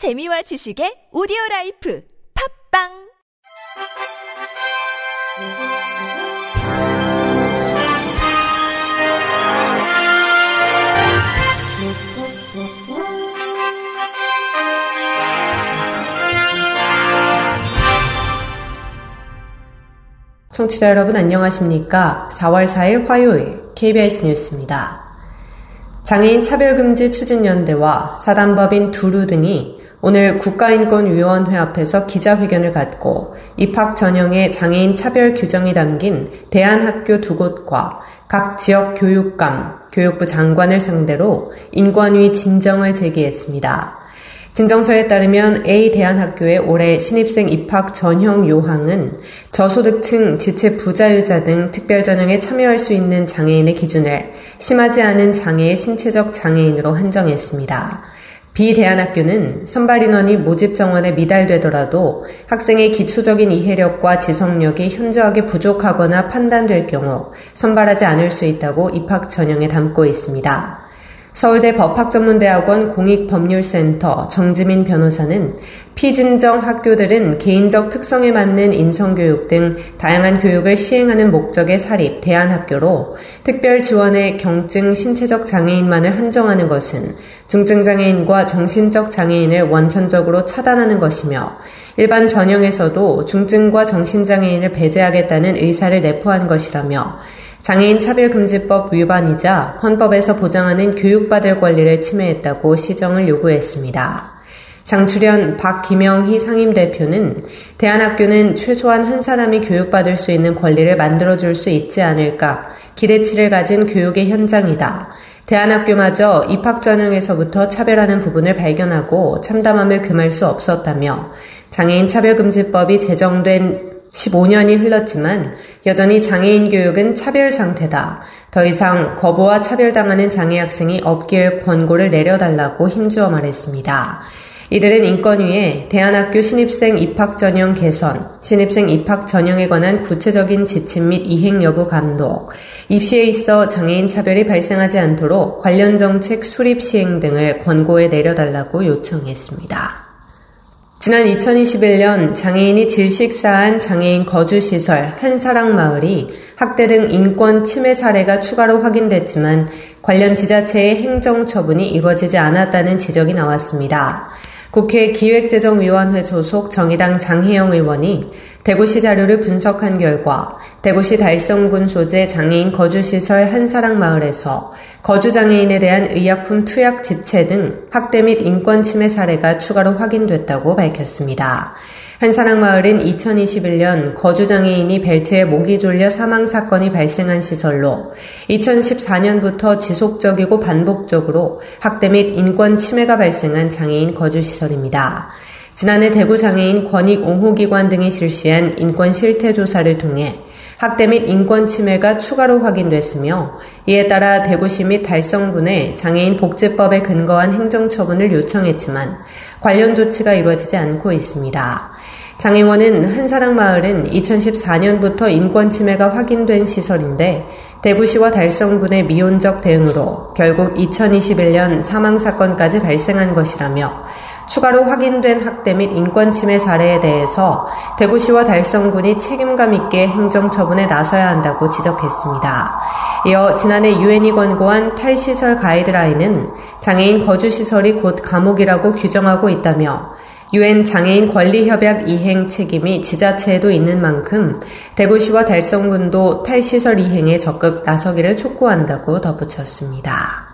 재미와 지식의 오디오 라이프 팝빵 청취자 여러분 안녕하십니까? 4월 4일 화요일 KBS 뉴스입니다. 장애인 차별금지 추진연대와 사단법인 두루 등이 오늘 국가인권위원회 앞에서 기자회견을 갖고 입학 전형에 장애인 차별 규정이 담긴 대한학교 두 곳과 각 지역 교육감, 교육부 장관을 상대로 인권위 진정을 제기했습니다. 진정서에 따르면 A 대한학교의 올해 신입생 입학 전형 요항은 저소득층, 지체 부자유자 등 특별 전형에 참여할 수 있는 장애인의 기준을 심하지 않은 장애의 신체적 장애인으로 한정했습니다. 비대안학교는 선발 인원이 모집 정원에 미달되더라도 학생의 기초적인 이해력과 지성력이 현저하게 부족하거나 판단될 경우 선발하지 않을 수 있다고 입학 전형에 담고 있습니다. 서울대 법학전문대학원 공익법률센터 정지민 변호사는 피진정 학교들은 개인적 특성에 맞는 인성교육 등 다양한 교육을 시행하는 목적의 사립 대안학교로 특별 지원의 경증 신체적 장애인만을 한정하는 것은 중증장애인과 정신적 장애인을 원천적으로 차단하는 것이며 일반 전형에서도 중증과 정신장애인을 배제하겠다는 의사를 내포한 것이라며 장애인 차별금지법 위반이자 헌법에서 보장하는 교육받을 권리를 침해했다고 시정을 요구했습니다. 장출현 박기명희 상임 대표는 대안학교는 최소한 한 사람이 교육받을 수 있는 권리를 만들어줄 수 있지 않을까 기대치를 가진 교육의 현장이다. 대안학교마저 입학 전형에서부터 차별하는 부분을 발견하고 참담함을 금할 수 없었다며 장애인 차별금지법이 제정된 15년이 흘렀지만 여전히 장애인 교육은 차별 상태다. 더 이상 거부와 차별당하는 장애 학생이 없길 권고를 내려달라고 힘주어 말했습니다. 이들은 인권위에 대안학교 신입생 입학 전형 개선, 신입생 입학 전형에 관한 구체적인 지침 및 이행 여부 감독, 입시에 있어 장애인 차별이 발생하지 않도록 관련 정책 수립 시행 등을 권고에 내려달라고 요청했습니다. 지난 2021년 장애인이 질식사한 장애인 거주시설 한사랑마을이 학대 등 인권 침해 사례가 추가로 확인됐지만 관련 지자체의 행정 처분이 이루어지지 않았다는 지적이 나왔습니다. 국회 기획재정위원회 소속 정의당 장혜영 의원이 대구시 자료를 분석한 결과 대구시 달성군 소재 장애인 거주시설 한사랑마을에서 거주장애인에 대한 의약품 투약 지체 등 학대 및 인권 침해 사례가 추가로 확인됐다고 밝혔습니다. 한사랑마을은 2021년 거주장애인이 벨트에 목이 졸려 사망 사건이 발생한 시설로 2014년부터 지속적이고 반복적으로 학대 및 인권 침해가 발생한 장애인 거주시설입니다. 지난해 대구 장애인 권익 옹호기관 등이 실시한 인권 실태 조사를 통해 학대 및 인권 침해가 추가로 확인됐으며 이에 따라 대구시 및 달성군에 장애인 복지법에 근거한 행정처분을 요청했지만 관련 조치가 이루어지지 않고 있습니다. 장애원은 한사랑마을은 2014년부터 인권 침해가 확인된 시설인데 대구시와 달성군의 미온적 대응으로 결국 2021년 사망 사건까지 발생한 것이라며 추가로 확인된 학대 및 인권 침해 사례에 대해서 대구시와 달성군이 책임감 있게 행정처분에 나서야 한다고 지적했습니다. 이어 지난해 유엔이 권고한 탈시설 가이드라인은 장애인 거주시설이 곧 감옥이라고 규정하고 있다며 유엔 장애인 권리협약 이행 책임이 지자체에도 있는 만큼 대구시와 달성군도 탈시설 이행에 적극 나서기를 촉구한다고 덧붙였습니다.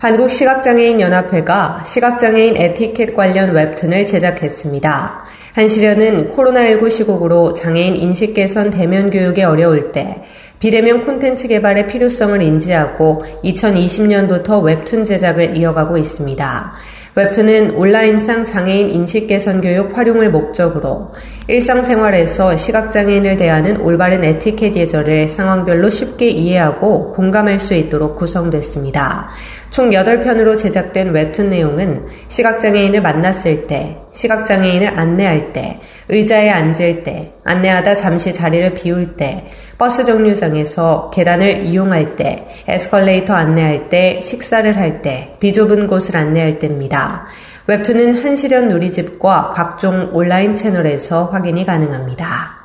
한국시각장애인연합회가 시각장애인 에티켓 관련 웹툰을 제작했습니다. 한시련은 코로나19 시국으로 장애인 인식 개선 대면 교육에 어려울 때 비대면 콘텐츠 개발의 필요성을 인지하고 2020년부터 웹툰 제작을 이어가고 있습니다. 웹툰은 온라인상 장애인 인식 개선 교육 활용을 목적으로 일상생활에서 시각장애인을 대하는 올바른 에티켓 예절을 상황별로 쉽게 이해하고 공감할 수 있도록 구성됐습니다. 총 8편으로 제작된 웹툰 내용은 시각장애인을 만났을 때, 시각장애인을 안내할 때, 의자에 앉을 때, 안내하다 잠시 자리를 비울 때, 버스 정류장에서 계단을 이용할 때, 에스컬레이터 안내할 때, 식사를 할 때, 비좁은 곳을 안내할 때입니다. 웹툰은 한시련 누리집과 각종 온라인 채널에서 확인이 가능합니다.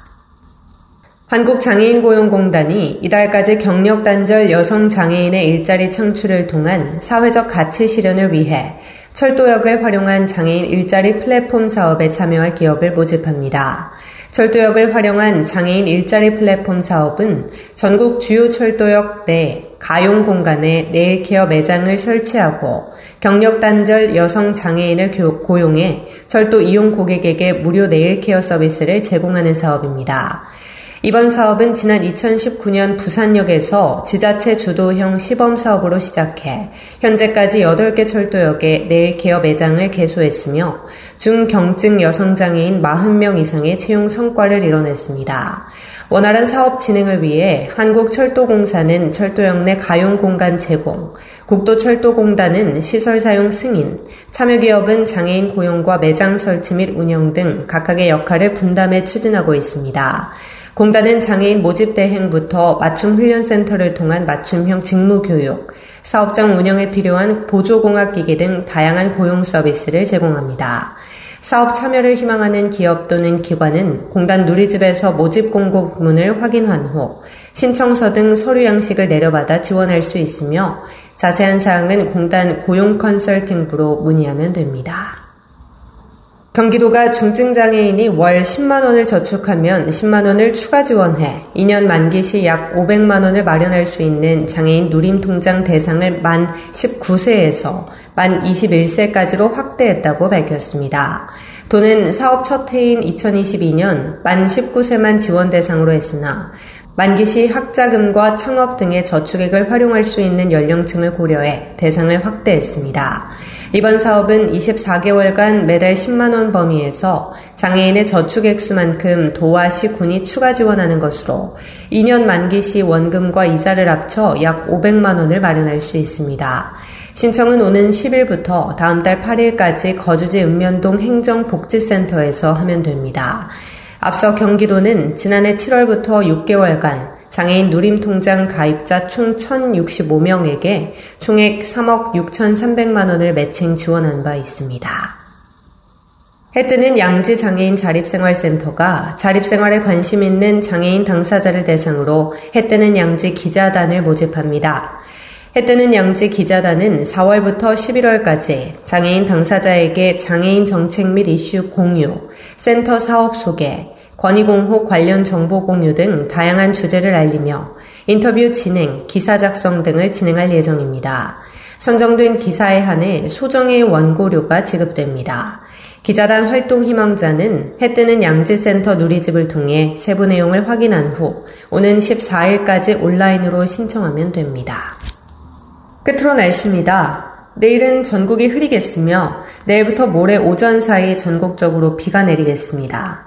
한국장애인고용공단이 이달까지 경력단절 여성 장애인의 일자리 창출을 통한 사회적 가치 실현을 위해 철도역을 활용한 장애인 일자리 플랫폼 사업에 참여할 기업을 모집합니다. 철도역을 활용한 장애인 일자리 플랫폼 사업은 전국 주요 철도역 내 가용 공간에 네일케어 매장을 설치하고 경력 단절 여성 장애인을 고용해 철도 이용 고객에게 무료 네일케어 서비스를 제공하는 사업입니다. 이번 사업은 지난 2019년 부산역에서 지자체 주도형 시범 사업으로 시작해 현재까지 8개 철도역에 네일케어 매장을 개소했으며 중경증 여성 장애인 40명 이상의 채용 성과를 이뤄냈습니다. 원활한 사업 진행을 위해 한국철도공사는 철도역 내 가용 공간 제공, 국도철도공단은 시설 사용 승인, 참여기업은 장애인 고용과 매장 설치 및 운영 등 각각의 역할을 분담해 추진하고 있습니다. 공단은 장애인 모집 대행부터 맞춤 훈련센터를 통한 맞춤형 직무 교육, 사업장 운영에 필요한 보조공학기기 등 다양한 고용 서비스를 제공합니다. 사업 참여를 희망하는 기업 또는 기관은 공단 누리집에서 모집 공고 부문을 확인한 후 신청서 등 서류 양식을 내려받아 지원할 수 있으며 자세한 사항은 공단 고용 컨설팅부로 문의하면 됩니다. 경기도가 중증장애인이 월 10만 원을 저축하면 10만 원을 추가 지원해 2년 만기 시 약 500만 원을 마련할 수 있는 장애인 누림통장 대상을 만 19세에서 만 21세까지로 확대했다고 밝혔습니다. 도는 사업 첫 해인 2022년 만 19세만 지원 대상으로 했으나 만기 시 학자금과 창업 등의 저축액을 활용할 수 있는 연령층을 고려해 대상을 확대했습니다. 이번 사업은 24개월간 매달 10만원 범위에서 장애인의 저축액수만큼 도와 시, 군이 추가 지원하는 것으로 2년 만기 시 원금과 이자를 합쳐 약 500만원을 마련할 수 있습니다. 신청은 오는 10일부터 다음 달 8일까지 거주지 읍면동 행정복지센터에서 하면 됩니다. 앞서 경기도는 지난해 7월부터 6개월간 장애인 누림통장 가입자 총 1,065명에게 총액 3억 6,300만 원을 매칭 지원한 바 있습니다. 해 뜨는 양지 장애인 자립생활센터가 자립생활에 관심 있는 장애인 당사자를 대상으로 해 뜨는 양지 기자단을 모집합니다. 해 뜨는 양지 기자단은 4월부터 11월까지 장애인 당사자에게 장애인 정책 및 이슈 공유, 센터 사업 소개, 권익공호 관련 정보 공유 등 다양한 주제를 알리며 인터뷰 진행, 기사 작성 등을 진행할 예정입니다. 선정된 기사에 한해 소정의 원고료가 지급됩니다. 기자단 활동 희망자는 해 뜨는 양지센터 누리집을 통해 세부 내용을 확인한 후 오는 14일까지 온라인으로 신청하면 됩니다. 끝으로 날씨입니다. 내일은 전국이 흐리겠으며 내일부터 모레 오전 사이 전국적으로 비가 내리겠습니다.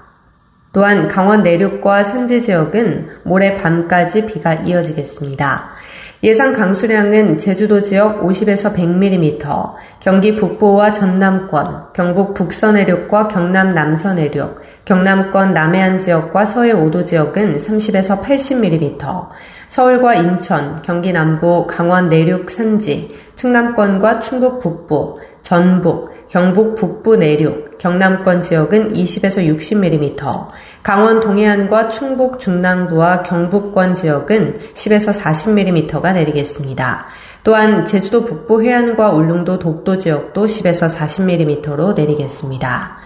또한 강원 내륙과 산지 지역은 모레 밤까지 비가 이어지겠습니다. 예상 강수량은 제주도 지역 50에서 100mm, 경기 북부와 전남권, 경북 북서 내륙과 경남 남서 내륙, 경남권 남해안 지역과 서해 5도 지역은 30에서 80mm, 서울과 인천, 경기 남부, 강원 내륙 산지, 충남권과 충북 북부, 전북, 경북 북부 내륙, 경남권 지역은 20에서 60mm, 강원 동해안과 충북 중남부와 경북권 지역은 10에서 40mm가 내리겠습니다. 또한 제주도 북부 해안과 울릉도 독도 지역도 10에서 40mm로 내리겠습니다.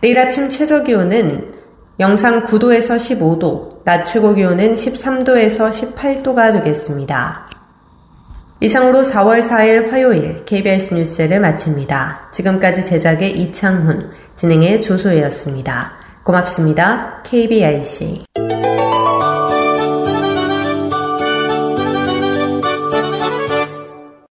내일 아침 최저 기온은 영상 9도에서 15도, 낮 최고 기온은 13도에서 18도가 되겠습니다. 이상으로 4월 4일 화요일 KBS 뉴스를 마칩니다. 지금까지 제작의 이창훈, 진행의 조소혜였습니다. 고맙습니다. KBIC.